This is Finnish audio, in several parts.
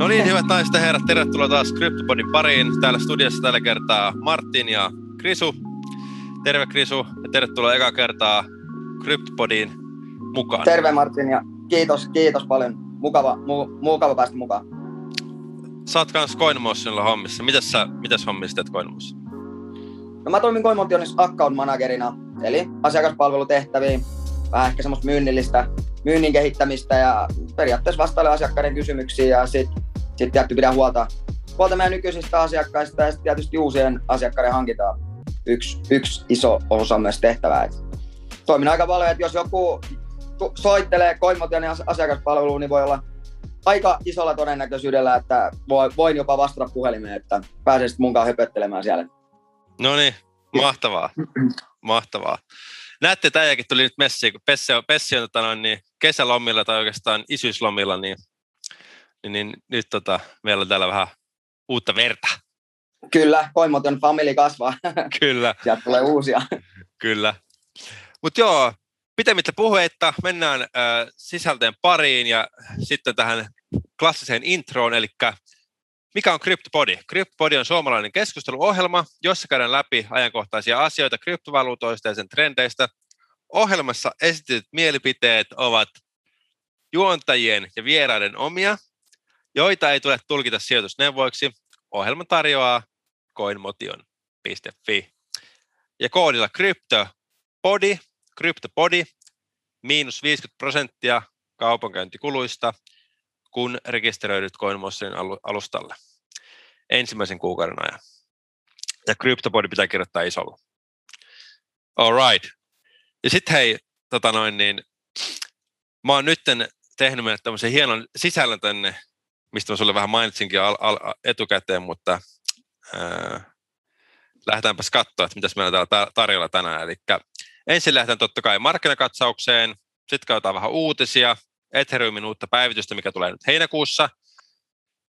No niin, hyvät naiset ja herrat, tervetuloa taas CryptoPodin pariin. Täällä studiossa tällä kertaa Martin ja Krisu. Terve Krisu ja tervetuloa eka kertaa CryptoPodiin mukaan. Terve Martin ja kiitos, kiitos paljon. Mukava, mu, mukava päästä mukaan. Sä oot kans CoinMotionilla hommissa. Mitäs sä, mitäs hommissa teet CoinMotion? No mä toimin CoinMotionissa account managerina, eli asiakaspalvelutehtäviä, vähän ehkä semmoista myynnillistä, myynnin kehittämistä ja periaatteessa vastailee asiakkaiden kysymyksiin ja sitten sit tietty pidä huolta, huolta meidän nykyisistä asiakkaista ja sitten tietysti uusien asiakkaiden hankitaan yksi, yksi iso osa myös tehtävää. Et toimin aika paljon, että jos joku soittelee Koimotionen asiakaspalveluun, niin voi olla aika isolla todennäköisyydellä, että voin jopa vastata puhelimeen, että pääsee sitten mukaan höpöttelemään siellä. No niin, mahtavaa. mahtavaa. Näette, että tuli nyt messiin, kun Pessi on, Pessi on tota noin, niin kesälomilla tai oikeastaan isyyslomilla, niin, niin, nyt tota, meillä on täällä vähän uutta verta. Kyllä, Koimoton family kasvaa. Kyllä. Sieltä tulee uusia. Kyllä. Mutta joo, pitemmittä puheitta mennään äh, sisälteen pariin ja sitten tähän klassiseen introon, eli mikä on CryptoPodi? CryptoPodi on suomalainen keskusteluohjelma, jossa käydään läpi ajankohtaisia asioita kryptovaluutoista ja sen trendeistä. Ohjelmassa esitetyt mielipiteet ovat juontajien ja vieraiden omia, joita ei tule tulkita sijoitusneuvoiksi. Ohjelma tarjoaa coinmotion.fi. Ja koodilla CryptoPodi, CryptoPodi, miinus 50 prosenttia kaupankäyntikuluista, kun rekisteröidyt CoinMotionin alustalle ensimmäisen kuukauden ajan. Ja CryptoPodi pitää kirjoittaa isolla. All right. Ja sitten hei, tota noin, niin, mä oon nyt tehnyt meille tämmöisen hienon sisällön tänne, mistä mä sulle vähän mainitsinkin al- al- etukäteen, mutta ää, lähdetäänpäs katsoa, että mitäs meillä täällä tarjolla tänään. Eli ensin lähdetään totta kai markkinakatsaukseen, sitten katsotaan vähän uutisia, Ethereumin uutta päivitystä, mikä tulee nyt heinäkuussa.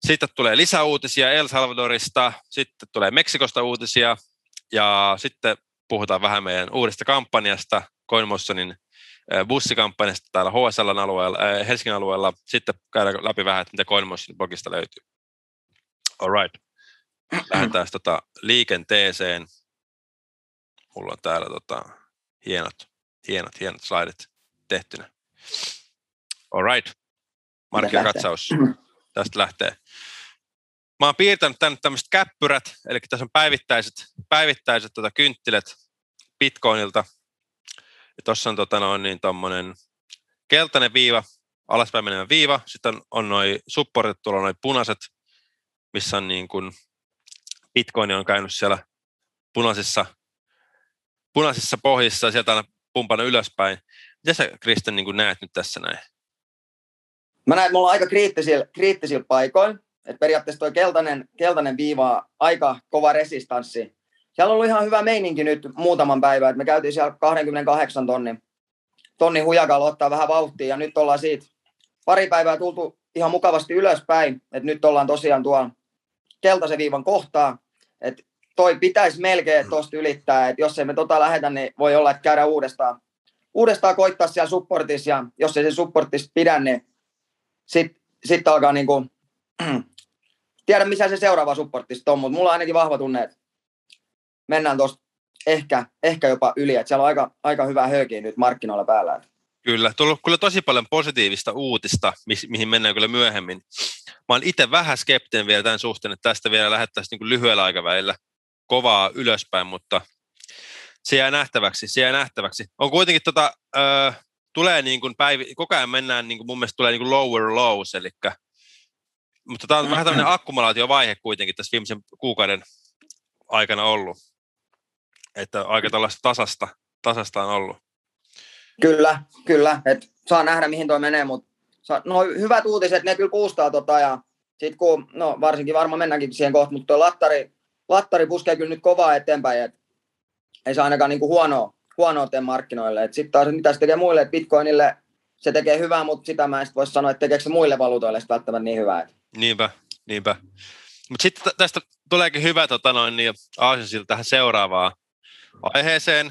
Sitten tulee lisäuutisia El Salvadorista, sitten tulee Meksikosta uutisia ja sitten puhutaan vähän meidän uudesta kampanjasta, CoinMotionin bussikampanjasta täällä HSL alueella, äh, Helsingin alueella. Sitten käydään läpi vähän, että mitä CoinMotionin blogista löytyy. All right. Lähdetään tota liikenteeseen. Mulla on täällä tota, hienot, hienot, hienot slidit tehtynä. All right. Markkinakatsaus. Tästä lähtee. Mä oon piirtänyt tänne tämmöiset käppyrät, eli tässä on päivittäiset, päivittäiset tota kynttilät Bitcoinilta. Tuossa on tota noin, niin tommonen keltainen viiva, alaspäin menevä viiva, sitten on, noin supportit tuolla noin punaiset, missä on niin kuin Bitcoin on käynyt siellä punaisissa, punaisissa pohjissa ja sieltä on pumpannut ylöspäin. Mitä sä Kristen niin näet nyt tässä näin? Mä näen, että me ollaan aika kriittisillä, kriittisillä paikoilla. Että periaatteessa tuo keltainen, keltainen viiva aika kova resistanssi. Siellä on ollut ihan hyvä meininki nyt muutaman päivän. että me käytiin siellä 28 tonnin, tonnin hujakalla ottaa vähän vauhtia ja nyt ollaan siitä pari päivää tultu ihan mukavasti ylöspäin. Että nyt ollaan tosiaan tuolla keltaisen viivan kohtaa. Että toi pitäisi melkein tuosta ylittää, että jos ei me tota lähetä, niin voi olla, että käydään uudestaan, uudestaan koittaa siellä supportissa, ja jos ei se supportissa pidä, niin sitten sit alkaa niinku, tiedä missä se seuraava supportti on, mutta mulla on ainakin vahva tunne, että mennään tuosta ehkä, ehkä jopa yli, että siellä on aika, aika hyvää höökiä nyt markkinoilla päällä. Kyllä, tullut kyllä tosi paljon positiivista uutista, mi- mihin mennään kyllä myöhemmin. Mä oon itse vähän skeptinen vielä tämän suhteen, että tästä vielä lähettäisiin niin lyhyellä aikavälillä kovaa ylöspäin, mutta se jää nähtäväksi, se jää nähtäväksi. On kuitenkin tota, ö, tulee niin kuin päivi, koko ajan mennään, niin kuin mun mielestä tulee niin kuin lower lows, eli, mutta tämä on vähän tämmöinen akkumulaatiovaihe kuitenkin tässä viimeisen kuukauden aikana ollut, että aika tällaista tasasta, tasasta on ollut. Kyllä, kyllä, että saa nähdä mihin toi menee, mutta no hyvät uutiset, ne kyllä puustaa tota ja sitten kun, no varsinkin varmaan mennäänkin siihen kohtaan, mutta tuo lattari, lattari puskee kyllä nyt kovaa eteenpäin, että ei saa ainakaan niinku huonoa, huonoa tee markkinoille. Sitten taas mitä se tekee muille, että Bitcoinille se tekee hyvää, mutta sitä mä en voisi sanoa, että tekeekö se muille valuutoille sitä välttämättä niin hyvää. Niinpä, niinpä. Mutta sitten tästä tuleekin hyvä tota noin, niin Aasinsilta tähän seuraavaan aiheeseen,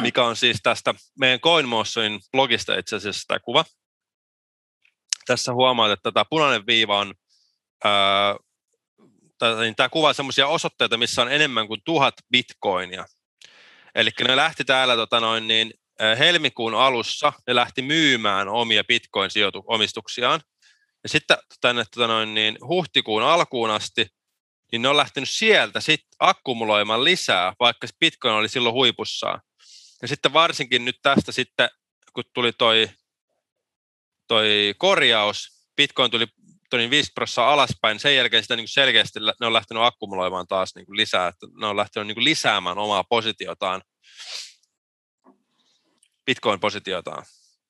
mikä on siis tästä meidän CoinMotionin blogista itse asiassa tämä kuva. tässä huomaat, että tämä punainen viiva on, ää, niin tämä kuvaa sellaisia osoitteita, missä on enemmän kuin tuhat bitcoinia. Eli ne lähti täällä tota noin, niin, helmikuun alussa, ne lähti myymään omia bitcoin-omistuksiaan. Ja sitten tänne tota noin, niin, huhtikuun alkuun asti, niin ne on lähtenyt sieltä sitten akkumuloimaan lisää, vaikka bitcoin oli silloin huipussaan. Ja sitten varsinkin nyt tästä sitten, kun tuli toi, toi korjaus, bitcoin tuli tuli 5 prosenttia alaspäin, sen jälkeen sitä niin selkeästi ne on lähtenyt akkumuloimaan taas niin kuin lisää, että ne on lähtenyt niin kuin lisäämään omaa positiotaan, bitcoin-positiotaan,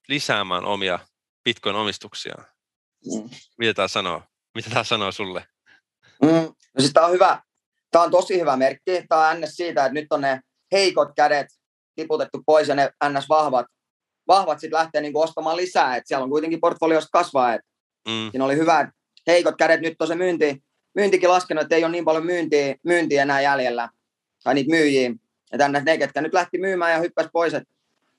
lisäämään omia bitcoin-omistuksiaan. Mm. Mitä tämä sanoo? Mitä tämä sanoo sulle? Mm. No siis tämä on hyvä, tämä on tosi hyvä merkki. Tämä on ns. siitä, että nyt on ne heikot kädet tiputettu pois ja ne ns. vahvat, vahvat sitten lähtee niinku ostamaan lisää. Et siellä on kuitenkin portfoliosta kasvaa. Et mm. Siinä oli hyvä, heikot kädet. Nyt on se myynti, myyntikin laskenut, että ei ole niin paljon myyntiä, myyntiä enää jäljellä. Tai niitä myyjiä. Ja tänne ne, ketkä nyt lähti myymään ja hyppäsi pois. Et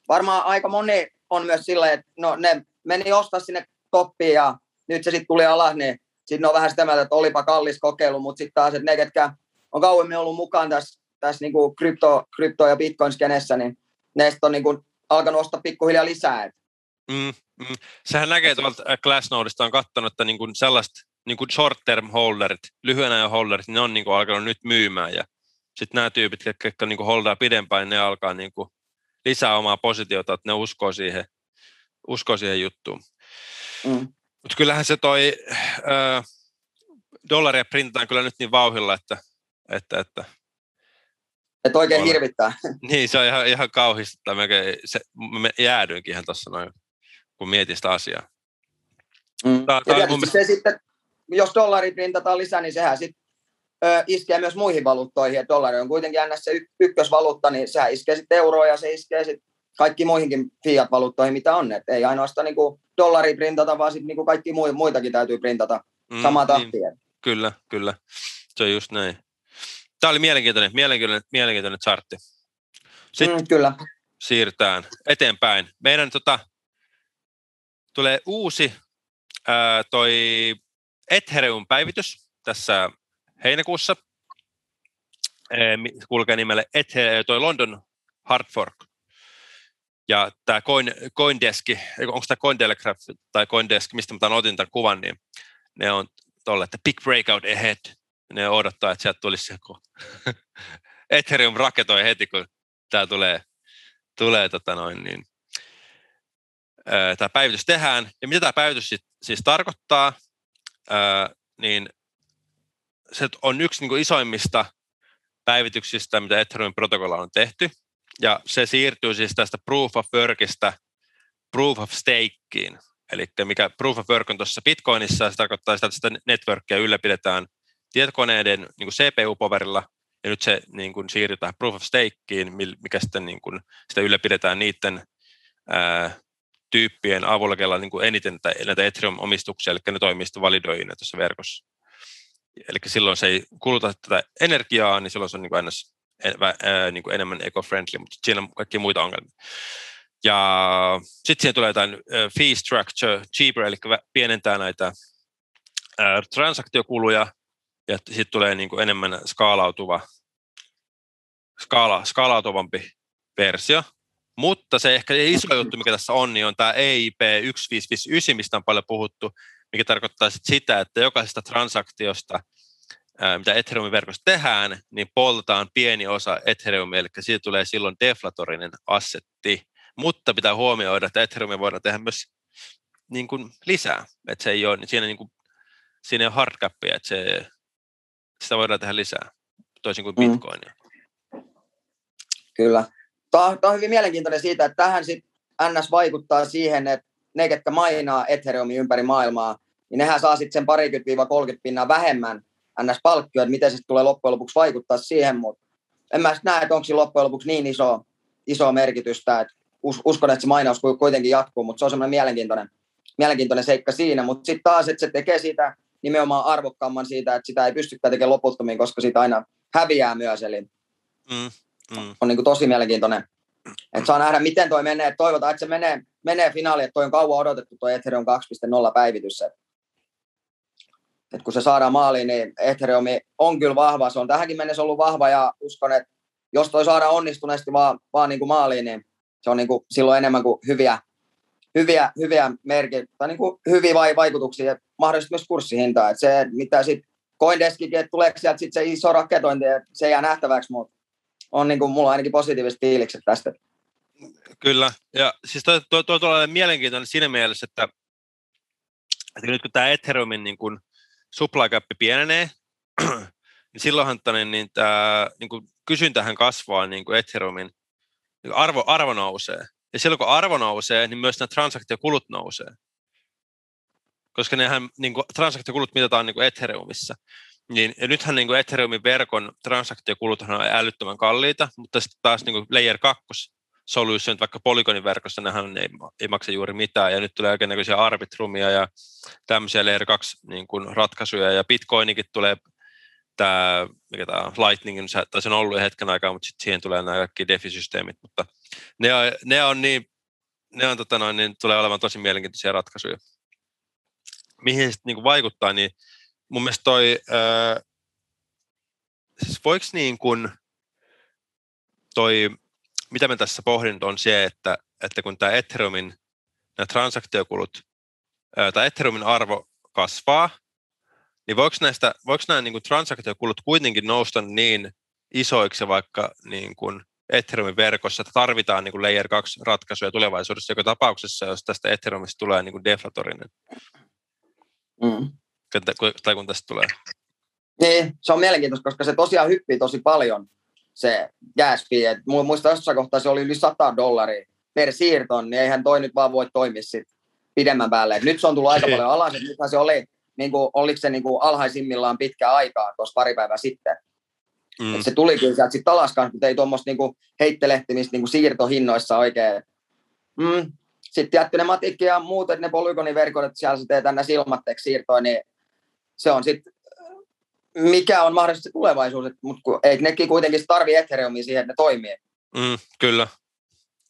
varmaan aika moni on myös silleen, että no, ne meni ostaa sinne toppiin ja nyt se sitten tuli alas, niin sitten on vähän sitä mieltä, että olipa kallis kokeilu, mutta sitten taas, että ne, ketkä on kauemmin ollut mukaan tässä, tässä niin kuin krypto, krypto- ja bitcoin-skenessä, niin ne on niin kuin alkanut ostaa pikkuhiljaa lisää. Et. Mm, mm. Sehän näkee tuolta äh, Glassnodeista, on katsonut, että niin kuin sellaista niin kuin short-term holderit, lyhyen ajan holderit, ne on niin kuin alkanut nyt myymään ja sitten nämä tyypit, jotka niin kuin holdaa pidempään, ne alkaa niin kuin lisää omaa positiota, että ne uskoo siihen, uskoo siihen juttuun. Mm. Mutta kyllähän se toi äh, dollaria printataan kyllä nyt niin vauhilla, että, että, että että oikein Olen. hirvittää. Niin, se on ihan, ihan kauhista. Se, me jäädyinkin ihan tuossa noin, kun mietin sitä asiaa. Mm. Tää, ja mun... se sitten, jos dollari printataan lisää, niin sehän sitten iskee myös muihin valuuttoihin. Ja dollari on kuitenkin aina se ykkösvaluutta, niin sehän iskee sitten euroa ja se iskee sitten kaikki muihinkin fiat-valuuttoihin, mitä on. Et ei ainoastaan niinku dollari printata, vaan sitten niinku kaikki muitakin täytyy printata mm, samaa niin. tahtia. Niin. Kyllä, kyllä. Se on just näin. Tämä oli mielenkiintoinen, mielenkiintoinen, mielenkiintoinen chartti. Sitten mm, kyllä. siirrytään eteenpäin. Meidän tota, tulee uusi ää, toi Ethereum-päivitys tässä heinäkuussa. Ää, kulkee nimelle Ethe, toi London Hard Fork. Ja tämä Coin, Coindesk, onko tämä Cointelegraph tai Coindesk, mistä mä otin tämän kuvan, niin ne on tuolle, että big breakout ahead. Ne odottaa, että sieltä tulisi joku Ethereum raketoi heti, kun tämä tulee, tulee tota noin, niin, tämä päivitys tehdään. Ja mitä tämä päivitys siis, siis tarkoittaa, ää, niin se on yksi niin kuin isoimmista päivityksistä, mitä Ethereum protokolla on tehty. Ja se siirtyy siis tästä Proof of Workista Proof of Stakeen. Eli mikä Proof of Work on tuossa Bitcoinissa, se tarkoittaa sitä, että sitä networkia ylläpidetään tietokoneiden niin CPU-poverilla, ja nyt se niin kuin siirtyy tähän Proof of Stakeen, mikä sitten niin kuin, sitä ylläpidetään niiden ää, tyyppien avulla, kella niin eniten näitä Ethereum-omistuksia, eli ne toimii sitten validoijina tuossa verkossa. Eli silloin se ei kuluta tätä energiaa, niin silloin se on niin kuin ennäs, ää, niin kuin enemmän eco-friendly, mutta siinä on kaikki muita ongelmia. Ja sitten siihen tulee jotain fee structure cheaper, eli pienentää näitä transaktiokuluja, ja sitten tulee niin kuin enemmän skaalautuva, skaala, skaalautuvampi versio. Mutta se ehkä iso juttu, mikä tässä on, niin on tämä EIP 1559, mistä on paljon puhuttu, mikä tarkoittaa sit sitä, että jokaisesta transaktiosta, mitä Ethereumin verkossa tehdään, niin poltetaan pieni osa Ethereumia, eli siitä tulee silloin deflatorinen assetti. Mutta pitää huomioida, että Ethereumia voidaan tehdä myös niin kuin lisää. Että se ei ole, niin siinä, niin kuin, siinä ei ole hardcapia, että se, sitä voidaan tehdä lisää, toisin kuin mm. Bitcoinia. Mm. Kyllä. Tämä on, tämä on hyvin mielenkiintoinen siitä, että tähän sit NS vaikuttaa siihen, että ne, ketkä mainaa Ethereumin ympäri maailmaa, niin nehän saa sitten sen parikymmentä 30 pinnaa vähemmän NS-palkkio, että miten se tulee loppujen lopuksi vaikuttaa siihen, mutta en mä näe, että onko se loppujen lopuksi niin iso, iso merkitystä, että uskon, että se mainaus kuitenkin jatkuu, mutta se on semmoinen mielenkiintoinen, mielenkiintoinen seikka siinä, mutta sitten taas, että se tekee siitä nimenomaan arvokkaamman siitä, että sitä ei pystykään tekemään loputtomiin, koska siitä aina häviää myös, eli mm, mm. on niin kuin tosi mielenkiintoinen, Et saa nähdä, miten toi menee. Toivotaan, että se menee, menee finaaliin, että toi on kauan odotettu toi Ethereum 2.0 päivitys. Et, et kun se saadaan maaliin, niin Ethereum on kyllä vahva. Se on tähänkin mennessä ollut vahva ja uskon, että jos toi saadaan onnistuneesti vaan, vaan niin kuin maaliin, niin se on niin kuin silloin enemmän kuin hyviä, hyviä, hyviä merkit, tai niin kuin hyviä vaikutuksia ja mahdollisesti myös kurssihintaa. Että se, mitä sitten Coindeskikin, että tuleeko sieltä sitten se iso raketointi, se jää nähtäväksi, mutta on niin kuin, mulla ainakin positiiviset fiilikset tästä. Kyllä, ja siis tuo, tuo, tuo, tuo mielenkiintoinen siinä mielessä, että, että nyt kun tämä Ethereumin niin kuin supply cap pienenee, niin silloinhan tänne, niin tämä niin kuin kysyntähän kasvaa niin kuin Ethereumin, niin arvo, arvo nousee. Ja silloin kun arvo nousee, niin myös nämä transaktiokulut nousee. Koska nehän niin kuin, transaktiokulut mitataan niin kuin Ethereumissa. Niin, ja nythän niin kuin Ethereumin verkon transaktiokulut on älyttömän kalliita, mutta sitten taas niin kuin Layer 2 solution, vaikka Polygonin verkossa nehän ei, ei maksa juuri mitään, ja nyt tulee näköisiä arbitrumia ja tämmöisiä Layer 2 niin kuin ratkaisuja, ja Bitcoinikin tulee tämä, mikä tämä Lightning, tai se on ollut hetken aikaa, mutta sitten siihen tulee nämä kaikki DeFi-systeemit, mutta ne on, ne on niin, ne on, tota noin, niin tulee olemaan tosi mielenkiintoisia ratkaisuja. Mihin se sitten niin vaikuttaa, niin mun mielestä toi, ää, siis voiko niin kuin toi, mitä mä tässä pohdin, on se, että, että kun tämä Ethereumin nämä transaktiokulut, tai Ethereumin arvo kasvaa, niin voiko, näistä, voiko nämä niin kuin transaktiokulut kuitenkin nousta niin isoiksi vaikka niin kuin Ethereumin verkossa, että tarvitaan niin kuin Layer 2 ratkaisuja tulevaisuudessa joka tapauksessa, jos tästä Ethereumista tulee niin kuin deflatorinen? Mm. Tai kun tästä tulee. Niin, se on mielenkiintoista, koska se tosiaan hyppii tosi paljon se gas fee. Muistan jossain kohtaa se oli yli 100 dollaria per siirton, niin eihän toi nyt vaan voi toimia sit pidemmän päälle. Et nyt se on tullut aika paljon alas, että se oli niin kuin, oliko se niin kuin alhaisimmillaan pitkä aikaa tuossa pari päivää sitten. Mm. Et se tuli kyllä sieltä sitten alas mutta ei tuommoista niin heittelehtimistä niin kuin siirtohinnoissa oikein. Mm. Sitten jätty ne matikki ja muut, että ne polygoniverkot, että siellä sä teet tänne silmatteeksi siirtoa, niin se on sitten, mikä on mahdollisesti tulevaisuus, mutta eikö nekin kuitenkin tarvii Ethereumia siihen, että ne toimii. Mm, kyllä,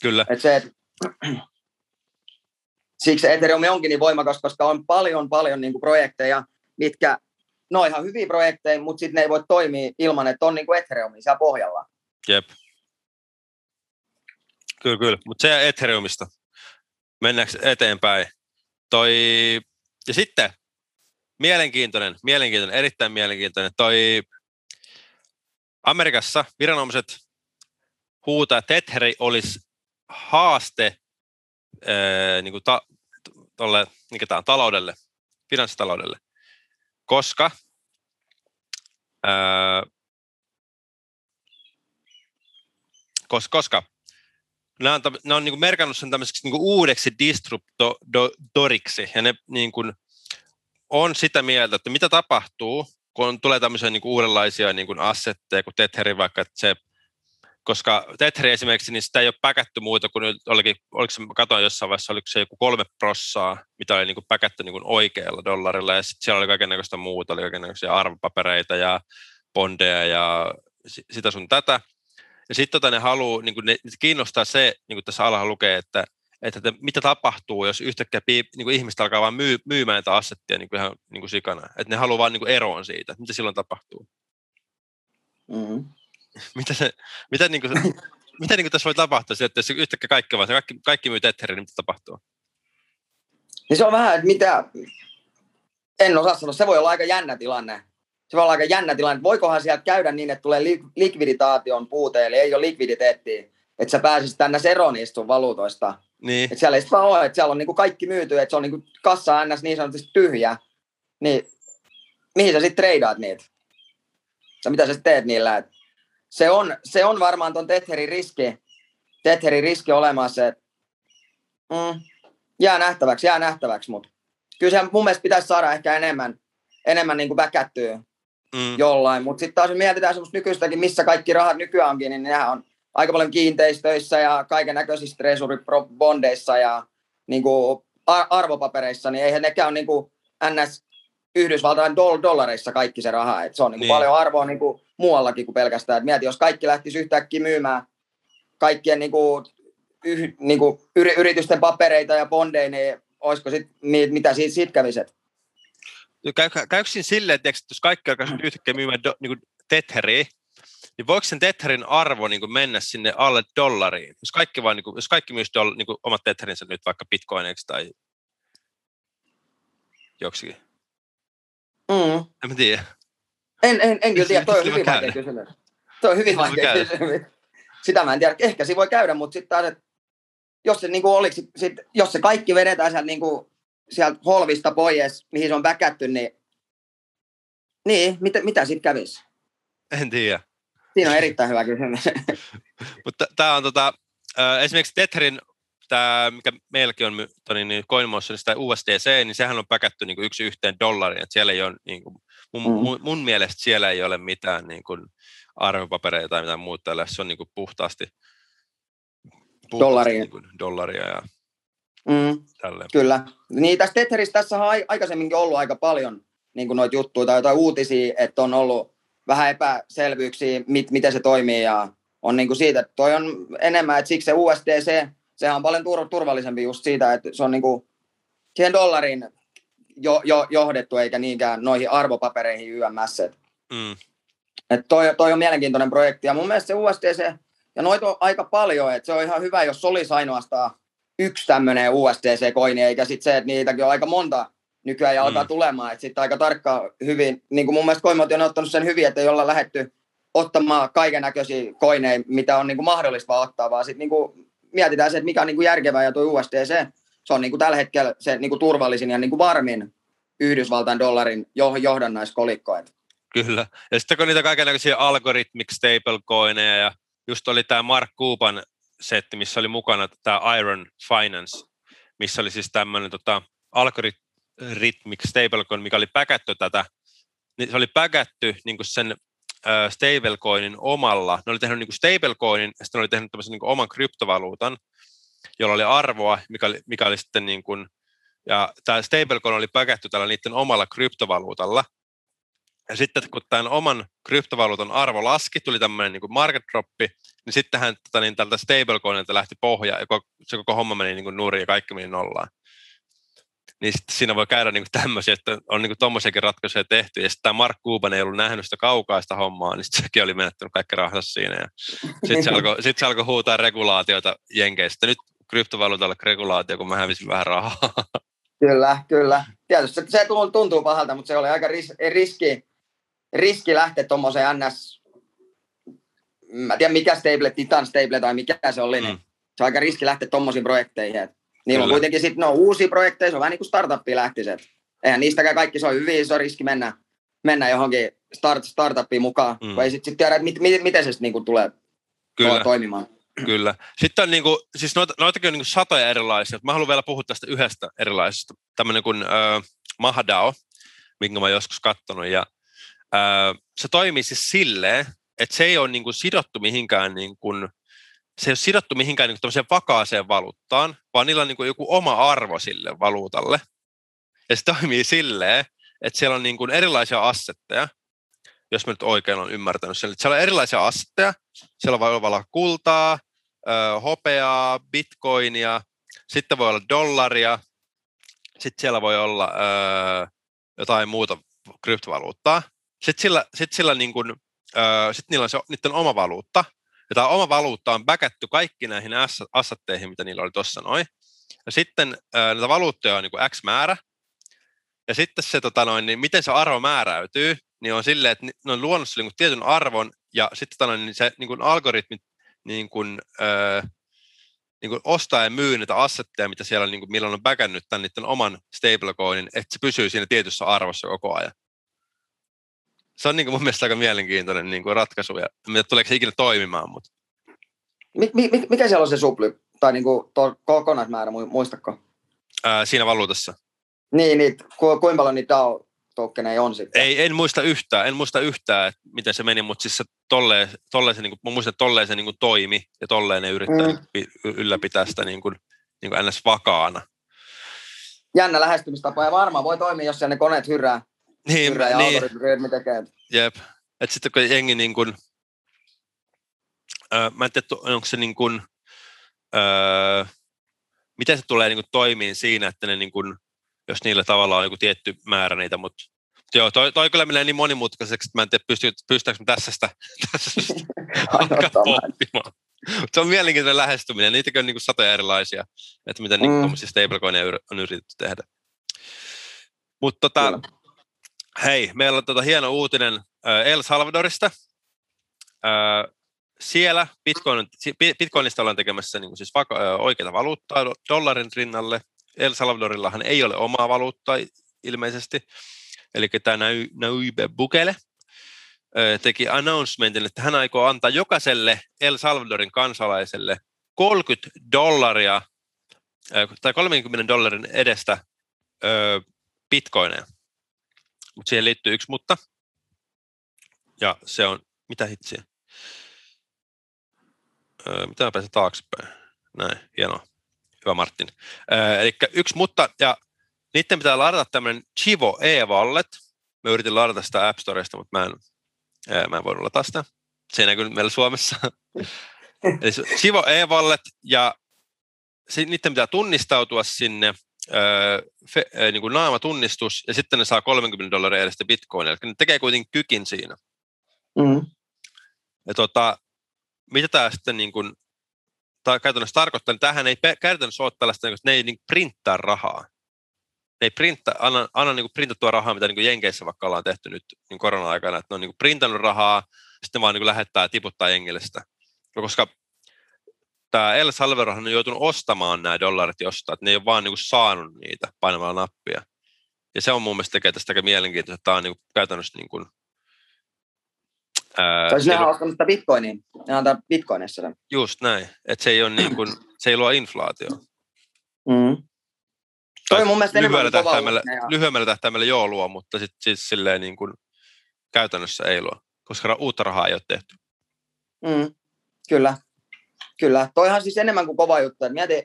kyllä. Et se, et, siksi Ethereum onkin niin voimakas, koska on paljon, paljon niin kuin projekteja, mitkä, no ihan hyviä projekteja, mutta sitten ne ei voi toimia ilman, että on niin kuin Ethereum siellä pohjalla. Jep. Kyllä, kyllä. Mutta se Ethereumista. Mennäänkö eteenpäin? Toi... Ja sitten, mielenkiintoinen, mielenkiintoinen, erittäin mielenkiintoinen. Toi Amerikassa viranomaiset huutaa, että Etheri olisi haaste ää, niin kuin ta, tolle, mikä tämä taloudelle, finanssitaloudelle, koska ää, koska, koska nämä on, ne on niin merkannut sen tämmöiseksi niin uudeksi disruptoriksi, ja ne niin kuin on sitä mieltä, että mitä tapahtuu, kun tulee tämmöisiä niin kuin uudenlaisia niin kuin assetteja, kuin Tetheri vaikka, että se koska Tetri esimerkiksi, niin sitä ei ole päkätty muuta kuin olikin, oliko se, katoin jossain vaiheessa, oliko se joku kolme prossaa, mitä oli niin kuin päkätty niin kuin oikealla dollarilla, ja sitten siellä oli kaikenlaista muuta, oli kaikenlaisia arvopapereita ja bondeja ja sitä sun tätä. Ja sitten tota ne haluaa, niin kuin ne, kiinnostaa se, niin kuin tässä alhaalla lukee, että, että, että mitä tapahtuu, jos yhtäkkiä piip, niin kuin ihmiset alkaa vain myy, myymään näitä assetteja niin kuin ihan niin kuin sikana. Että ne haluaa vain niin kuin eroon siitä, että mitä silloin tapahtuu. Mm-hmm mitä, se, mitä, niin kuin, mitä niin kuin tässä voi tapahtua, että jos yhtäkkiä kaikki, vaan kaikki, kaikki myy Tetherin, niin mitä tapahtuu? Niin se on vähän, että mitä, en osaa sanoa, se voi olla aika jännä tilanne. Se voi olla aika jännä tilanne. Voikohan sieltä käydä niin, että tulee likviditaation puute, eli ei ole likviditeettiä, että sä pääsisit tänne eroon niistä sun valuutoista. Niin. Että siellä ei vaan ole, että siellä on niinku kaikki myyty, että se on niinku kassa ns. niin sanotusti tyhjä. Niin mihin sä sitten treidaat niitä? Ja mitä sä teet niillä? Että se on, se on varmaan tuon Tetherin riski, Tetherin riski olemassa, että mm, jää nähtäväksi, jää nähtäväksi, mutta kyllä se mun mielestä pitäisi saada ehkä enemmän, enemmän niin kuin väkättyä mm. jollain, mutta sitten taas mietitään semmoista nykyistäkin, missä kaikki rahat nykyään onkin, niin nehän on aika paljon kiinteistöissä ja kaiken näköisissä treasury-bondeissa ja niin kuin arvopapereissa, niin eihän nekään ole niin kuin NS Yhdysvaltain dollareissa kaikki se raha, että se on niin kuin niin. paljon arvoa niin kuin muuallakin kuin pelkästään. Et mieti, jos kaikki lähtisi yhtäkkiä myymään kaikkien niin kuin, yh, niin kuin yri, yritysten papereita ja bondeja, niin olisiko sit, mitä siitä, siitä käviset? Käy, käykö siinä silleen, että jos kaikki alkaisi yhtäkkiä myymään do, niin Tetheriä, niin voiko sen Tetherin arvo niin kuin mennä sinne alle dollariin? Jos kaikki, vaan, niin kuin, jos kaikki myys doll, niin kuin omat Tetherinsä nyt vaikka bitcoineiksi tai joksikin. Mm. En mä tiedä. En, en, en kyllä tiedä, toi on hyvin vaikea kysymys. Toi on hyvin vaikea kysymys. Sitä mä en tiedä. Ehkä se voi käydä, mutta sitten taas, että jos se, niin kuin olisi, sit, jos se kaikki vedetään sieltä, niin kuin, sieltä holvista pois, mihin se on väkätty, niin, niin mitä, mitä sitten kävisi? En tiedä. Siinä on erittäin hyvä kysymys. Mutta tämä on tota, esimerkiksi Tetherin, tämä, mikä meilläkin on toni, niin CoinMotionista USDC, niin sehän on päkätty niin yksi yhteen dollariin. Että siellä ei ole, niin kuin, mun, mm. mun, mun, mielestä siellä ei ole mitään niin kuin, arvopapereita tai mitään muuta tällä. Se on niin kuin, puhtaasti, puhtaasti dollaria. Niin kuin, dollaria ja mm. Kyllä. Niin tässä Tetherissä tässä on aikaisemminkin ollut aika paljon niin kuin noita juttuja tai jotain uutisia, että on ollut vähän epäselvyyksiä, mit, miten se toimii ja on niin kuin siitä, toi on enemmän, että siksi se USDC, sehän on paljon tur- turvallisempi just siitä, että se on niin kuin siihen dollarin jo, jo, johdettu eikä niinkään noihin arvopapereihin YMS. Mm. Et toi, toi on mielenkiintoinen projekti ja mun mielestä se USDC, ja noita on aika paljon, että se on ihan hyvä, jos olisi ainoastaan yksi tämmöinen USDC-koini, eikä sitten se, että niitäkin on aika monta nykyään ja alkaa mm. tulemaan. Että sitten aika tarkka hyvin, niin kuin mun mielestä Koimoti on ottanut sen hyvin, että ei olla lähetty ottamaan kaiken näköisiä koineja, mitä on niin kuin mahdollista vaan ottaa, vaan sitten niin kuin mietitään se, että mikä on niin kuin järkevää ja tuo USDC, se on niin kuin tällä hetkellä se niin kuin turvallisin ja niin kuin varmin Yhdysvaltain dollarin johdannaiskolikko. Kyllä. Ja sitten kun niitä kaikenlaisia algoritmik stablecoineja ja just oli tämä Mark Cuban setti, missä oli mukana tämä Iron Finance, missä oli siis tämmöinen tota, algorit, Rhythmic Stablecoin, mikä oli päkätty tätä, niin se oli päkätty niin kuin sen stablecoinin omalla, ne oli tehnyt niin stablecoinin, ja sitten ne oli tehnyt tämmöisen niin oman kryptovaluutan, jolla oli arvoa, mikä oli, mikä oli sitten niin kuin, ja tämä stablecoin oli päkätty tällä niiden omalla kryptovaluutalla, ja sitten kun tämän oman kryptovaluutan arvo laski, tuli tämmöinen niin market droppi, niin sittenhän tota, niin tältä stablecoinilta lähti pohja, ja se koko homma meni niin kuin nurin ja kaikki meni nollaan niin sitten siinä voi käydä niin tämmöisiä, että on niin tuommoisiakin ratkaisuja tehty, ja sitten tämä Mark Cuban ei ollut nähnyt sitä kaukaista hommaa, niin sitten sekin oli menettänyt kaikki rahansa siinä, ja sitten se, alkoi, sit se alkoi huutaa regulaatioita Jenkeistä. Nyt kryptovaluutalle regulaatio, kun mä hävisin vähän rahaa. Kyllä, kyllä. Tietysti se tuntuu pahalta, mutta se oli aika ris, riski, riski lähteä tuommoiseen NS, mä en tiedä mikä stable, Titan stable tai mikä se oli, niin mm. se on aika riski lähteä tuommoisiin projekteihin. Että Niillä on kuitenkin sitten no, uusia projekteja, se on vähän niin kuin startuppi lähtiset. Eihän niistäkään kaikki, se on hyvin iso riski mennä, mennä johonkin start, startuppiin mukaan, mm. kun ei sitten sit tiedä, että mit, mit, miten se niin kuin tulee Kyllä. toimimaan. Kyllä. Sitten on niin kuin, siis noita, noitakin on niin kuin satoja erilaisia. Mä haluan vielä puhua tästä yhdestä erilaisesta. Tämmöinen kuin äh, Mahdao, minkä mä joskus katsonut. Ja, äh, se toimii siis silleen, että se ei ole niin kuin sidottu mihinkään niin kuin, se ei ole sidottu mihinkään niin vakaaseen valuuttaan, vaan niillä on niin kuin joku oma arvo sille valuutalle. Ja se toimii silleen, että siellä on niin kuin erilaisia assetteja, jos mä nyt oikein olen ymmärtänyt sen. Siellä on erilaisia assetteja, siellä voi olla kultaa, hopeaa, bitcoinia, sitten voi olla dollaria, sitten siellä voi olla jotain muuta kryptovaluuttaa. Sitten sillä, sit sillä niin kuin, sit niillä on se, niiden oma valuutta, ja tämä oma valuutta on backätty kaikki näihin assatteihin, mitä niillä oli tuossa noin. Ja sitten ää, näitä valuuttoja on niin kuin X määrä. Ja sitten se, tota noin, niin miten se arvo määräytyy, niin on silleen, että ne on luonut niin kuin tietyn arvon, ja sitten tota noin, niin se niin kuin algoritmit niin kuin, ää, niin kuin ostaa ja myy niitä assetteja, mitä siellä niin kuin, milloin on backannut tämän niiden oman stablecoinin, että se pysyy siinä tietyssä arvossa koko ajan se on niin kuin mun mielestä aika mielenkiintoinen niin kuin ratkaisu, ja mitä tuleeko se ikinä toimimaan. Mutta. Mi, mi, mikä siellä on se supli, tai niin kuin to, kokonaismäärä, muistako? Ää, siinä valuutassa. Niin, niin ku, kuinka paljon niitä DAO tokeneja on sitten? Ei, en muista yhtään, en muista yhtään, että miten se meni, mutta siis se tolleen, tolleen se, niin kuin, mä muistan, että tolleen se niin kuin toimi, ja tolleen ne yrittää mm. ylläpitää sitä niin kuin, niin kuin ns. vakaana. Jännä lähestymistapa, ja varmaan voi toimia, jos ne koneet hyrää niin, Kyllä, ja niin. algoritmi tekee. Jep. Et sitten kun jengi niin kun, öö, mä en tiedä, onko se niin kuin, öö, miten se tulee niin kuin toimiin siinä, että ne niin kuin, jos niillä tavalla on joku tietty määrä niitä, mutta Joo, toi, toi kyllä menee niin monimutkaiseksi, että mä en tiedä, pysty, pystytäänkö tässä sitä, tässä sitä pohtimaan. se on mielenkiintoinen lähestyminen. Niitäkin on niin kuin satoja erilaisia, että miten mm. niin stablecoineja on yritetty tehdä. Mutta tota, hei, meillä on tota hieno uutinen El Salvadorista. Siellä Bitcoin, Bitcoinista ollaan tekemässä niin siis oikeita valuuttaa dollarin rinnalle. El Salvadorillahan ei ole omaa valuuttaa ilmeisesti. Eli tämä Nayib Bukele teki announcementin, että hän aikoo antaa jokaiselle El Salvadorin kansalaiselle 30 dollaria tai 30 dollarin edestä bitcoineja. Mutta siihen liittyy yksi mutta, ja se on, mitä hitsiä? mitä mä pääsen taaksepäin? Näin, hienoa. Hyvä Martin. eli yksi mutta, ja niiden pitää ladata tämmöinen Chivo e-wallet. Mä yritin ladata sitä App Storesta, mutta mä en, ää, mä en voinut ladata sitä. Se ei näkyy meillä Suomessa. Eli Chivo e-wallet ja niiden pitää tunnistautua sinne, fe, niin kuin naamatunnistus, ja sitten ne saa 30 dollaria edestä bitcoinia. Eli ne tekee kuitenkin kykin siinä. Mm. Ja tota, mitä tämä sitten niin kuin, tai käytännössä tarkoittaa, niin tämähän ei käytännössä ole tällaista, että ne ei niin printtaa rahaa ne ei printta, anna, anna niin kuin printattua rahaa, mitä niin kuin Jenkeissä vaikka ollaan tehty nyt niin korona-aikana, että ne on niin kuin printannut rahaa, sitten vaan niin kuin lähettää ja tiputtaa jengille sitä. No, koska tämä El Salvador on joutunut ostamaan nämä dollarit jostain, että ne ei ole vaan niin kuin saanut niitä painamalla nappia. Ja se on mun mielestä tekee tästä aika mielenkiintoista, että tämä on niin kuin käytännössä niin kuin, Ää, tai ne on ostanut sitä bitcoinia, ne antaa bitcoinissa Just näin, että se ei, ole niin kuin, se ei luo inflaatio. Mm. Toi mun mielestä lyhyellä tähtäimellä, lyhyemmällä tähtäimellä joo luo, mutta sitten siis silleen niin kuin käytännössä ei luo, koska uutta rahaa ei ole tehty. Mm, kyllä, kyllä. Toihan siis enemmän kuin kova juttu. Mieti,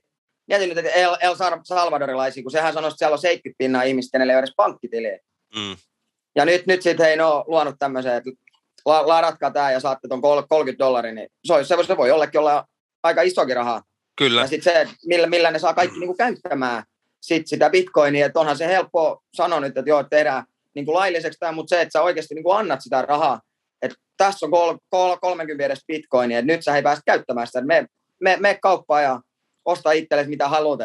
mieti nyt, että El, El Salvadorilaisia, kun sehän sanoi, että siellä on 70 pinnaa ihmistä, kenelle ei ole edes pankkitiliä. Mm. Ja nyt, nyt sitten hei, ne on luonut tämmöisen, että la, ladatkaa tämä ja saatte tuon 30 dollaria, niin se, olisi, se voi jollekin olla aika isokin rahaa. Kyllä. Ja sitten se, millä, millä ne saa kaikki niin kuin käyttämään sit sitä bitcoinia, että onhan se helppo sanoa nyt, että joo, tehdään niin kuin lailliseksi tämä, mutta se, että sä oikeasti niin kuin annat sitä rahaa, tässä on kol, kol, 30 edes bitcoinia, että nyt sä ei päästä käyttämään sitä, me, me, me kauppaan ja osta itsellesi mitä haluat.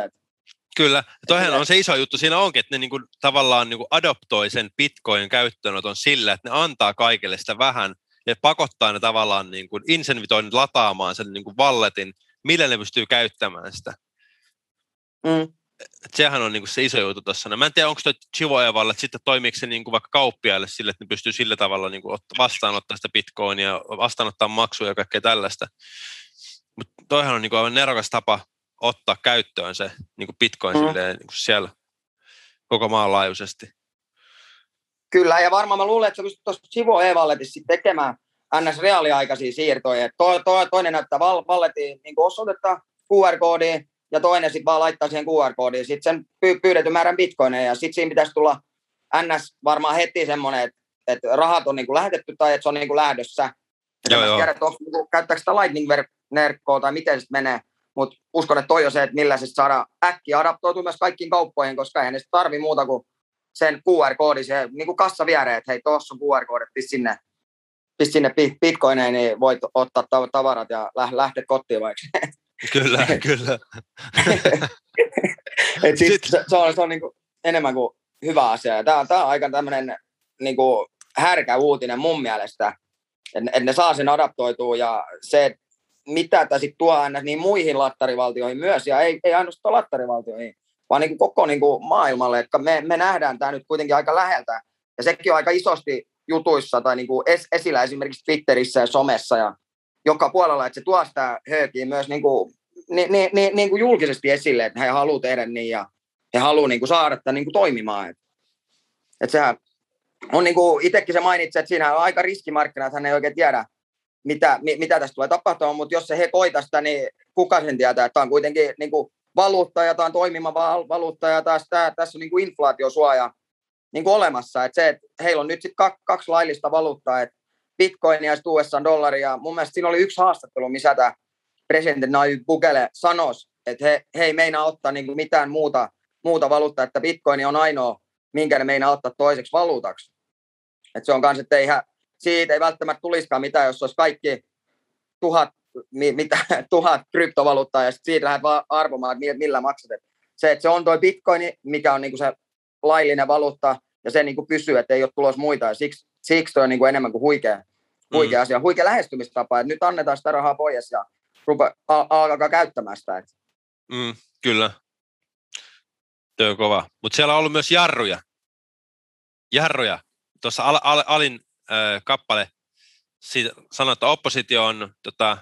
Kyllä, toihan on se iso juttu siinä onkin, että ne niin kuin, tavallaan niin kuin adoptoi sen bitcoin käyttöönoton sillä, että ne antaa kaikille sitä vähän ja pakottaa ne tavallaan niin kuin insensitoi lataamaan sen niin kuin walletin, millä ne pystyy käyttämään sitä. Mm sehän on niinku se iso juttu tuossa. No, mä en tiedä, onko tuo Chivoevalle, että sitten toimiiko se niinku vaikka kauppiaille sille, että ne pystyy sillä tavalla niinku vastaanottaa sitä bitcoinia, vastaanottaa maksuja ja kaikkea tällaista. Mutta toihan on niinku aivan nerokas tapa ottaa käyttöön se niinku bitcoin mm. silleen, niinku siellä koko maan laajuisesti. Kyllä, ja varmaan mä luulen, että sä pystyt tuossa Chivo tekemään ns. reaaliaikaisia siirtoja. To, to, toinen näyttää valletiin niin osoitetta QR-koodiin, ja toinen sitten vaan laittaa siihen QR-koodiin sitten sen py- pyydetyn määrän bitcoineja, ja sitten siinä pitäisi tulla NS varmaan heti semmoinen, että, että rahat on niinku lähetetty tai että se on niinku lähdössä. Joo, joo. Tiedä, että onko, niinku, käyttääkö sitä lightning-verkkoa tai miten se menee, mutta uskon, että toi on se, että millä se saada äkkiä adaptoitua myös kaikkiin kauppoihin, koska ei ne tarvi muuta kuin sen QR-koodi, se niin kuin kassa viereen, että hei, tuossa on QR-koodi, pistä sinne, sinne bitcoineen, niin voit ottaa tavarat ja lähteä kotiin vaikka. Kyllä, kyllä. Et siis se, se, on, se on niin kuin enemmän kuin hyvä asia. Tämä, on, tämä on aika tämmöinen niin kuin härkä uutinen mun mielestä, että et ne saa sen adaptoitua ja se, mitä tämä sitten tuo aina niin muihin lattarivaltioihin myös, ja ei, ei ainoastaan lattarivaltioihin, vaan niin kuin koko niin kuin maailmalle, että me, me nähdään tämä nyt kuitenkin aika läheltä, ja sekin on aika isosti jutuissa tai niin kuin es, esillä esimerkiksi Twitterissä ja somessa ja joka puolella, että se tuo sitä höökiä myös niin kuin, niin, niin, niin, kuin julkisesti esille, että he haluaa tehdä niin ja he haluaa niin kuin saada tämän niin kuin toimimaan. Että, että sehän on niin kuin itsekin se mainitsi, että siinä on aika riskimarkkina, että hän ei oikein tiedä, mitä, mitä tästä tulee tapahtumaan, mutta jos se he koita sitä, niin kuka sen tietää, että tämä on kuitenkin niin kuin valuutta ja tämä on toimiva valuutta ja taas tämä, tässä on niin kuin inflaatiosuoja niin kuin olemassa. Että se, että heillä on nyt sitten kaksi laillista valuuttaa, että bitcoinia ja USA dollaria. Mun mielestä siinä oli yksi haastattelu, missä tämä presidentti Nayib Bukele sanoi, että he, he ei meinaa ottaa niin mitään muuta, muuta valuuttaa, että bitcoin on ainoa, minkä ne meinaa ottaa toiseksi valuutaksi. Et se on kanssa, että ei, siitä ei välttämättä tulisikaan mitään, jos olisi kaikki tuhat, mi, mitä, tuhat kryptovaluuttaa ja siitä lähdet vaan arvomaan, että millä maksat. Et se, että se on tuo bitcoin, mikä on niin se laillinen valuutta, ja se niin pysyy, että ei ole tulos muita, ja siksi, siksi toi on niin kuin enemmän kuin huikea, huikea mm. asia, huikea lähestymistapa, että nyt annetaan sitä rahaa pois ja rupe, alkaa käyttämään sitä. Mm, kyllä. Tuo on kova. Mutta siellä on ollut myös jarruja. Jarruja. Tuossa al, al, Alin äh, kappale sanoi, että oppositio on tota,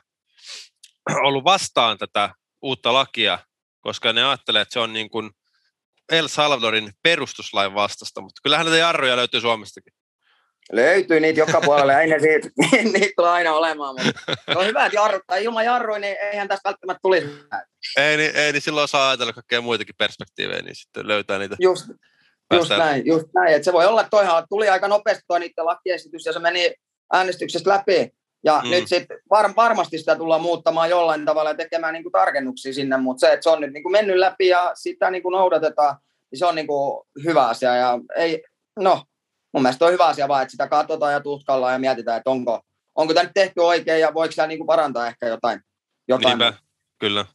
ollut vastaan tätä uutta lakia, koska ne ajattelee, että se on niin kuin El Salvadorin perustuslain vastasta, mutta kyllähän näitä jarruja löytyy Suomestakin. Löytyy niitä joka puolella, ja ne siitä, niitä tulee aina olemaan. Mutta on hyvä, että jarrut, tai ilman jarruja, niin eihän tästä välttämättä tulisi. Ei, niin, ei, niin silloin saa ajatella kaikkea muitakin perspektiivejä, niin sitten löytää niitä. Just, just näin, just näin. Et se voi olla, että toihan tuli aika nopeasti tuo niiden lakiesitys, ja se meni äänestyksestä läpi. Ja mm. nyt sitten var, varmasti sitä tullaan muuttamaan jollain tavalla ja tekemään niin kuin tarkennuksia sinne, mutta se, että se on nyt niin kuin mennyt läpi ja sitä niin kuin noudatetaan, niin se on niin kuin hyvä asia. Ja ei, no, mun mielestä on hyvä asia vaan, että sitä katsotaan ja tutkallaan ja mietitään, että onko, onko tämä nyt tehty oikein ja voiko tämä niin kuin parantaa ehkä jotain. jotain. Niinpä, kyllä.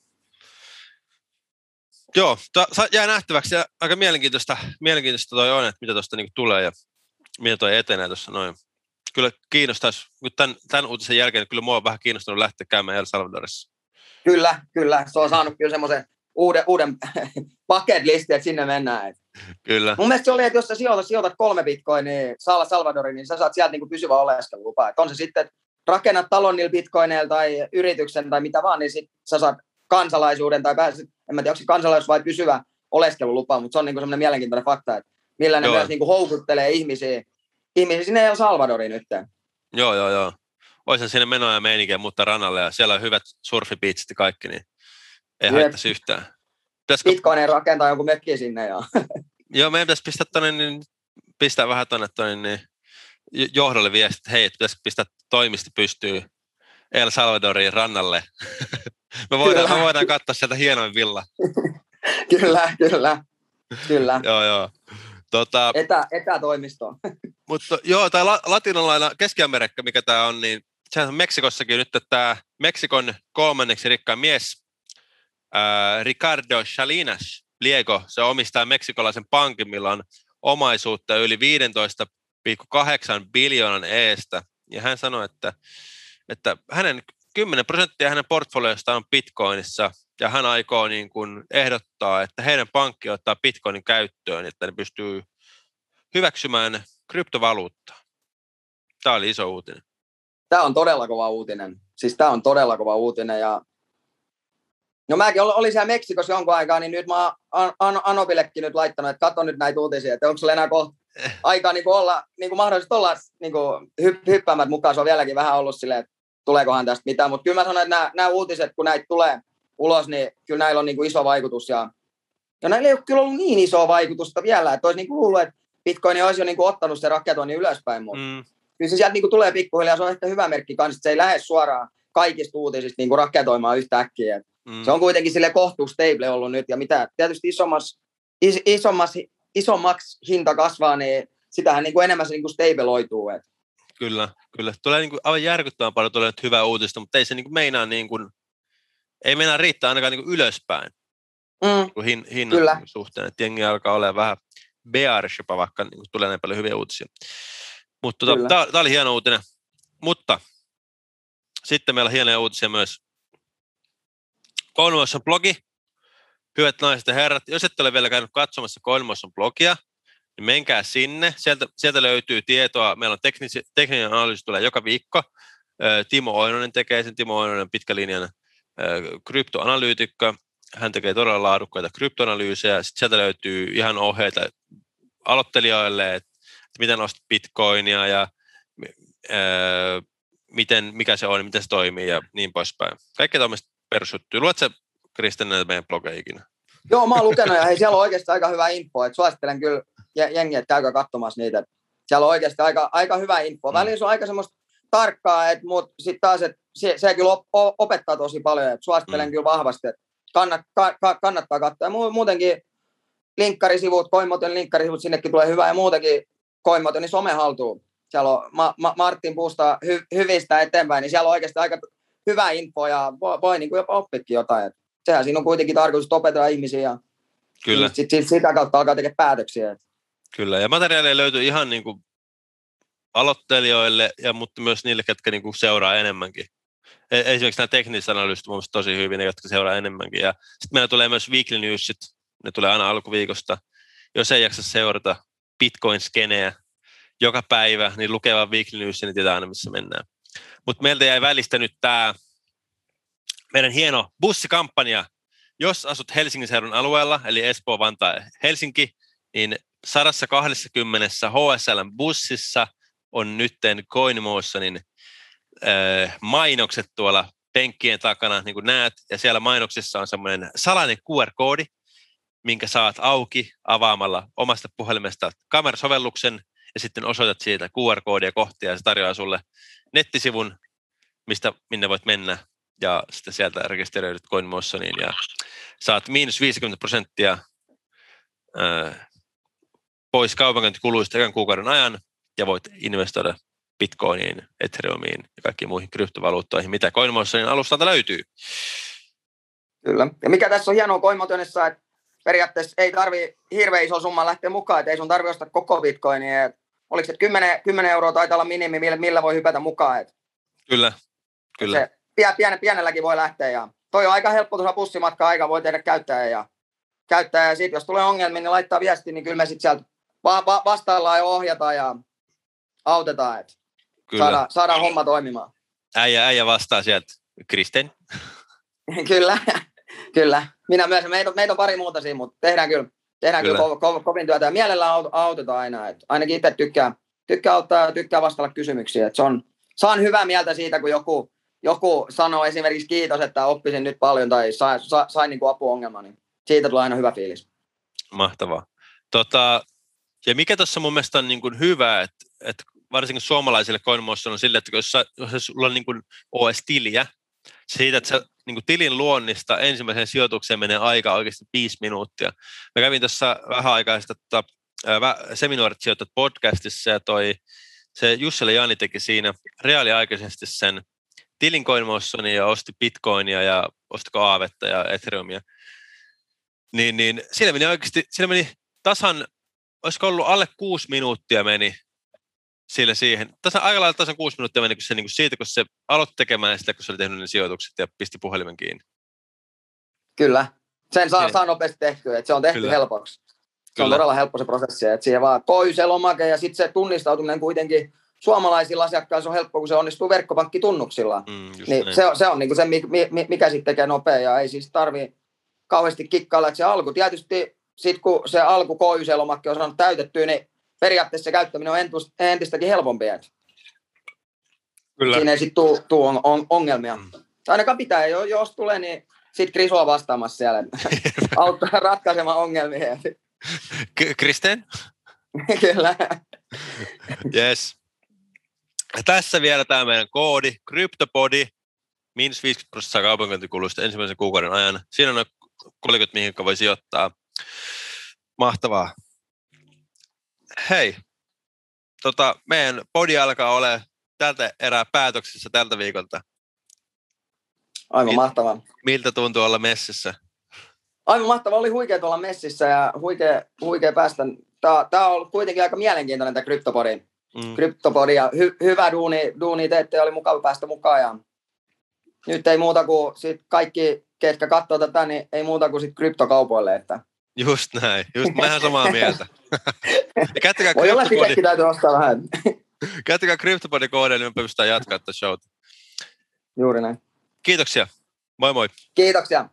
Joo, to, jää nähtäväksi ja aika mielenkiintoista, mielenkiintoista toi on, että mitä tuosta niin tulee ja miten toi etenee tuossa noin kyllä kiinnostaisi, tämän, tämän uutisen jälkeen kyllä mua on vähän kiinnostunut lähteä käymään El Salvadorissa. Kyllä, kyllä. Se on saanut kyllä semmoisen uuden, uuden bucket listin, että sinne mennään. Kyllä. Mun mielestä se oli, että jos sä sijoitat, sijoitat kolme bitcoinia Sala Salvadoriin, niin sä saat sieltä niinku pysyvä oleskelulupa. Että on se sitten, että rakennat talon niillä bitcoineilla tai yrityksen tai mitä vaan, niin sit sä saat kansalaisuuden tai pääset, en mä tiedä, onko se kansalaisuus vai pysyvä oleskelulupa, mutta se on niinku semmoinen mielenkiintoinen fakta, että millä ne Joo. myös niinku houkuttelee ihmisiä ihmisiä sinne El Salvadoriin nyt. Joo, joo, joo. Olisin sinne menoa ja meininkiä, mutta rannalle ja siellä on hyvät surfipiitsit ja kaikki, niin ei Jep. haittaisi yhtään. Pitäisikö... Bitcoinin rakentaa jonkun mökki sinne. Ja... joo, meidän pitäisi pistää tonne, niin, pistää vähän tuonne tonne, niin johdolle viesti, että hei, pitäisi pistää toimisti pystyy El Salvadoriin rannalle. me, voidaan, me voidaan katsoa sieltä hienoin villa. kyllä, kyllä. Kyllä. joo, joo. Tota, Etä, etätoimistoon. mutta joo, tämä la, latinalainen Keski-Amerikka, mikä tämä on, niin sehän on Meksikossakin nyt tämä Meksikon kolmanneksi rikkain mies, ää, Ricardo Salinas Liego, se omistaa meksikolaisen pankin, millä on omaisuutta yli 15,8 biljoonan eestä. Ja hän sanoi, että, että hänen 10 prosenttia hänen portfoliostaan on bitcoinissa, ja hän aikoo niin kuin ehdottaa, että heidän pankki ottaa bitcoinin käyttöön, että ne pystyy hyväksymään kryptovaluuttaa. Tämä oli iso uutinen. Tämä on todella kova uutinen. Siis tämä on todella kova uutinen ja No mäkin olin siellä Meksikossa jonkun aikaa, niin nyt mä oon An- Anopillekin nyt laittanut, että katso nyt näitä uutisia, että onko sulla enää kohta aikaa niin kuin olla, niin kuin mahdollisesti olla niin kuin hy- hyppäämät mukaan. Se on vieläkin vähän ollut silleen, että tuleekohan tästä mitään, mutta kyllä mä sanoin, että nämä, nämä uutiset, kun näitä tulee ulos, niin kyllä näillä on niin kuin iso vaikutus. Ja, ja näillä ei ole kyllä ollut niin isoa vaikutusta vielä, että olisi niin kuin luullut, että Bitcoin olisi jo niin kuin ottanut se raketoinnin ylöspäin, mutta mm. kyllä se sieltä niin kuin tulee pikkuhiljaa, se on ehkä hyvä merkki kanssa, että se ei lähde suoraan kaikista uutisista niin kuin raketoimaan yhtäkkiä. Mm. Se on kuitenkin sille kohtuu stable ollut nyt, ja mitä tietysti isommas, is, isommas, isommaksi hinta kasvaa, niin sitähän niin kuin enemmän se niin kuin stabiloituu. Kyllä, kyllä. Tulee niin kuin aivan järkyttävän paljon tulee nyt hyvää uutista, mutta ei se niin kuin meinaa, niin kuin, ei meinaa riittää ainakaan niin kuin ylöspäin mm. niin hin, hinnan kyllä. suhteen. Että jengi alkaa olla vähän bearish jopa, vaikka niin kuin tulee näin paljon hyviä uutisia. Mutta tota, tämä oli hieno uutinen. Mutta sitten meillä on hienoja uutisia myös. Koulumossa blogi. Hyvät naiset ja herrat, jos et ole vielä käynyt katsomassa Koulumossa blogia, niin menkää sinne. Sieltä, sieltä löytyy tietoa. Meillä on teknisi, tekninen analyysi tulee joka viikko. Timo Oinonen tekee sen. Timo Oinonen pitkälinjan kryptoanalyytikko. Hän tekee todella laadukkaita kryptoanalyysejä. Sitten sieltä löytyy ihan ohjeita aloittelijoille, että miten nostat bitcoinia ja miten, mikä se on, miten se toimii ja niin poispäin. Kaikki tämmöistä perusjuttuja. Luet Kristen näitä meidän blogeja ikinä? Joo, mä oon lukenut ja hei, siellä on oikeasti aika hyvä info. Et suosittelen kyllä jengiä, että käykää katsomassa niitä. Siellä on oikeasti aika, aika hyvä info. Mm. Väliin se on aika semmoista tarkkaa, mutta sitten taas, että se, se kyllä op, opettaa tosi paljon, että suosittelen mm. kyllä vahvasti, että kannat, ka, ka, kannattaa katsoa. Ja muutenkin linkkarisivut, Koimoten linkkarisivut, sinnekin tulee hyvää ja muutenkin Koimoten, niin some haltuu. Siellä on Ma, Ma, Martin Puusta hy, hyvistä eteenpäin, niin siellä on oikeasti aika hyvää infoa ja voi, voi niin kuin jopa oppikin jotain. Et sehän siinä on kuitenkin tarkoitus opetella ihmisiä ja Kyllä. Sit, sit, sitä kautta alkaa tekemään päätöksiä. Kyllä, ja materiaalia löytyy ihan niin kuin aloittelijoille, ja, mutta myös niille, jotka niin kuin seuraa enemmänkin. E, esimerkiksi nämä tekniset analyysit on tosi hyvin, ne, jotka seuraa enemmänkin. Ja sitten meillä tulee myös weekly newsit, ne tulee aina alkuviikosta. Jos ei jaksa seurata Bitcoin-skeneä joka päivä, niin lukeva weekly news, niin tietää aina, missä mennään. Mutta meiltä jäi välistä nyt tämä meidän hieno bussikampanja. Jos asut Helsingin seudun alueella, eli Espoo, Vantaa Helsinki, niin 120 HSL-bussissa on nytten CoinMotionin äh, mainokset tuolla penkkien takana, niin kuin näet, ja siellä mainoksissa on semmoinen salainen QR-koodi, minkä saat auki avaamalla omasta puhelimesta kamerasovelluksen, ja sitten osoitat siitä QR-koodia kohti, ja se tarjoaa sulle nettisivun, mistä, minne voit mennä, ja sitten sieltä rekisteröidyt CoinMotioniin, ja saat miinus 50 prosenttia pois kaupankäyntikuluista ekan kuukauden ajan ja voit investoida Bitcoiniin, Ethereumiin ja kaikkiin muihin kryptovaluuttoihin, mitä CoinMotionin alustalta löytyy. Kyllä. Ja mikä tässä on hienoa CoinMotionissa, että periaatteessa ei tarvi hirveän iso summa lähteä mukaan, että ei sun tarvi ostaa koko Bitcoinia. Että oliko se 10, 10 euroa taitaa olla minimi, millä, millä voi hypätä mukaan. Että kyllä, kyllä. Se pien, pienelläkin voi lähteä ja toi on aika helppo tuossa bussimatka aika, voi tehdä käyttäjä ja käyttäjä ja sitten jos tulee ongelmia, niin laittaa viesti, niin kyllä me sitten sieltä va- va- vastaillaan ja ohjataan ja autetaan, että saadaan, saadaan homma toimimaan. Äijä, äijä vastaa sieltä. Kristen? kyllä, kyllä. Minä myös. Meitä, meitä on pari muuta siinä, mutta tehdään kyllä, tehdään kyllä. kyllä ko- ko- kovin työtä. Ja mielellään autetaan aina. Et ainakin itse tykkää, tykkää auttaa ja tykkää vastata kysymyksiin. Et se on, saan hyvää mieltä siitä, kun joku, joku sanoo esimerkiksi kiitos, että oppisin nyt paljon tai sain sa, sai niin apuongelman. Niin siitä tulee aina hyvä fiilis. Mahtavaa. Tota, ja mikä tuossa mun mielestä on niin kuin hyvä, että, että varsinkin suomalaisille CoinMotion on sille, että jos, sä, jos sulla on niin kuin OS-tiliä, siitä, että sä, niin kuin tilin luonnista ensimmäiseen sijoitukseen menee aika oikeasti viisi minuuttia. Mä kävin tuossa vähän aikaa sitten tota, seminaarit sijoittat podcastissa ja toi, se Jussele Jani teki siinä reaaliaikaisesti sen tilin CoinMotionia ja osti Bitcoinia ja ostiko Aavetta ja Ethereumia. Niin, niin siinä meni oikeasti, siinä meni tasan olisiko ollut alle kuusi minuuttia meni sille siihen. Tässä aika lailla tasan kuusi minuuttia meni kun se, niin kuin siitä, kun se aloitti tekemään sitä, kun se oli tehnyt ne sijoitukset ja pisti puhelimen kiinni. Kyllä. Sen saa, saa nopeasti tehtyä, että se on tehty Kyllä. helpoksi. Se Kyllä. on todella helppo se prosessi, että siihen vaan se lomake ja sitten se tunnistautuminen kuitenkin suomalaisilla asiakkailla on helppo, kun se onnistuu verkkopankkitunnuksilla. Mm, niin se, on, se on niin kuin se, mikä sitten tekee nopea ja ei siis tarvi kauheasti kikkailla, että se alku tietysti sitten kun se alku KYC-lomakki on saanut täytettyä, niin periaatteessa se käyttäminen on entistäkin helpompi. Kyllä. Siinä ei sitten tule tuu on, on, ongelmia. Mm. Ainakaan pitää, jos tulee, niin sitten Kriso on vastaamassa siellä. Auttaa ratkaisemaan ongelmia. Kristen? Kyllä. yes. Tässä vielä tämä meidän koodi, CryptoPodi, miinus 50 prosenttia kaupankäyntikuluista ensimmäisen kuukauden ajan. Siinä on kolikot, mihin voi sijoittaa. Mahtavaa. Hei, tota, meidän podi alkaa olla tältä erää päätöksessä tältä viikolta. Aivan Mil, mahtavaa. Miltä tuntuu olla messissä? Aivan mahtavaa. Oli huikea olla messissä ja huikea, huikea päästä. Tämä, tämä on ollut kuitenkin aika mielenkiintoinen tämä kryptopodi. Mm. Kryptopodi ja hy, hyvä duuni, duuni teette oli mukava päästä mukaan. Ja nyt ei muuta kuin sit kaikki, ketkä katsoo tätä, niin ei muuta kuin sit kryptokaupoille. Että Just näin, just mä samaa mieltä. käyttäkää Voi olla, että täytyy ostaa vähän. käyttäkää CryptoPodin koodia, niin me pystytään jatkaa tätä showta. Juuri näin. Kiitoksia. Moi moi. Kiitoksia.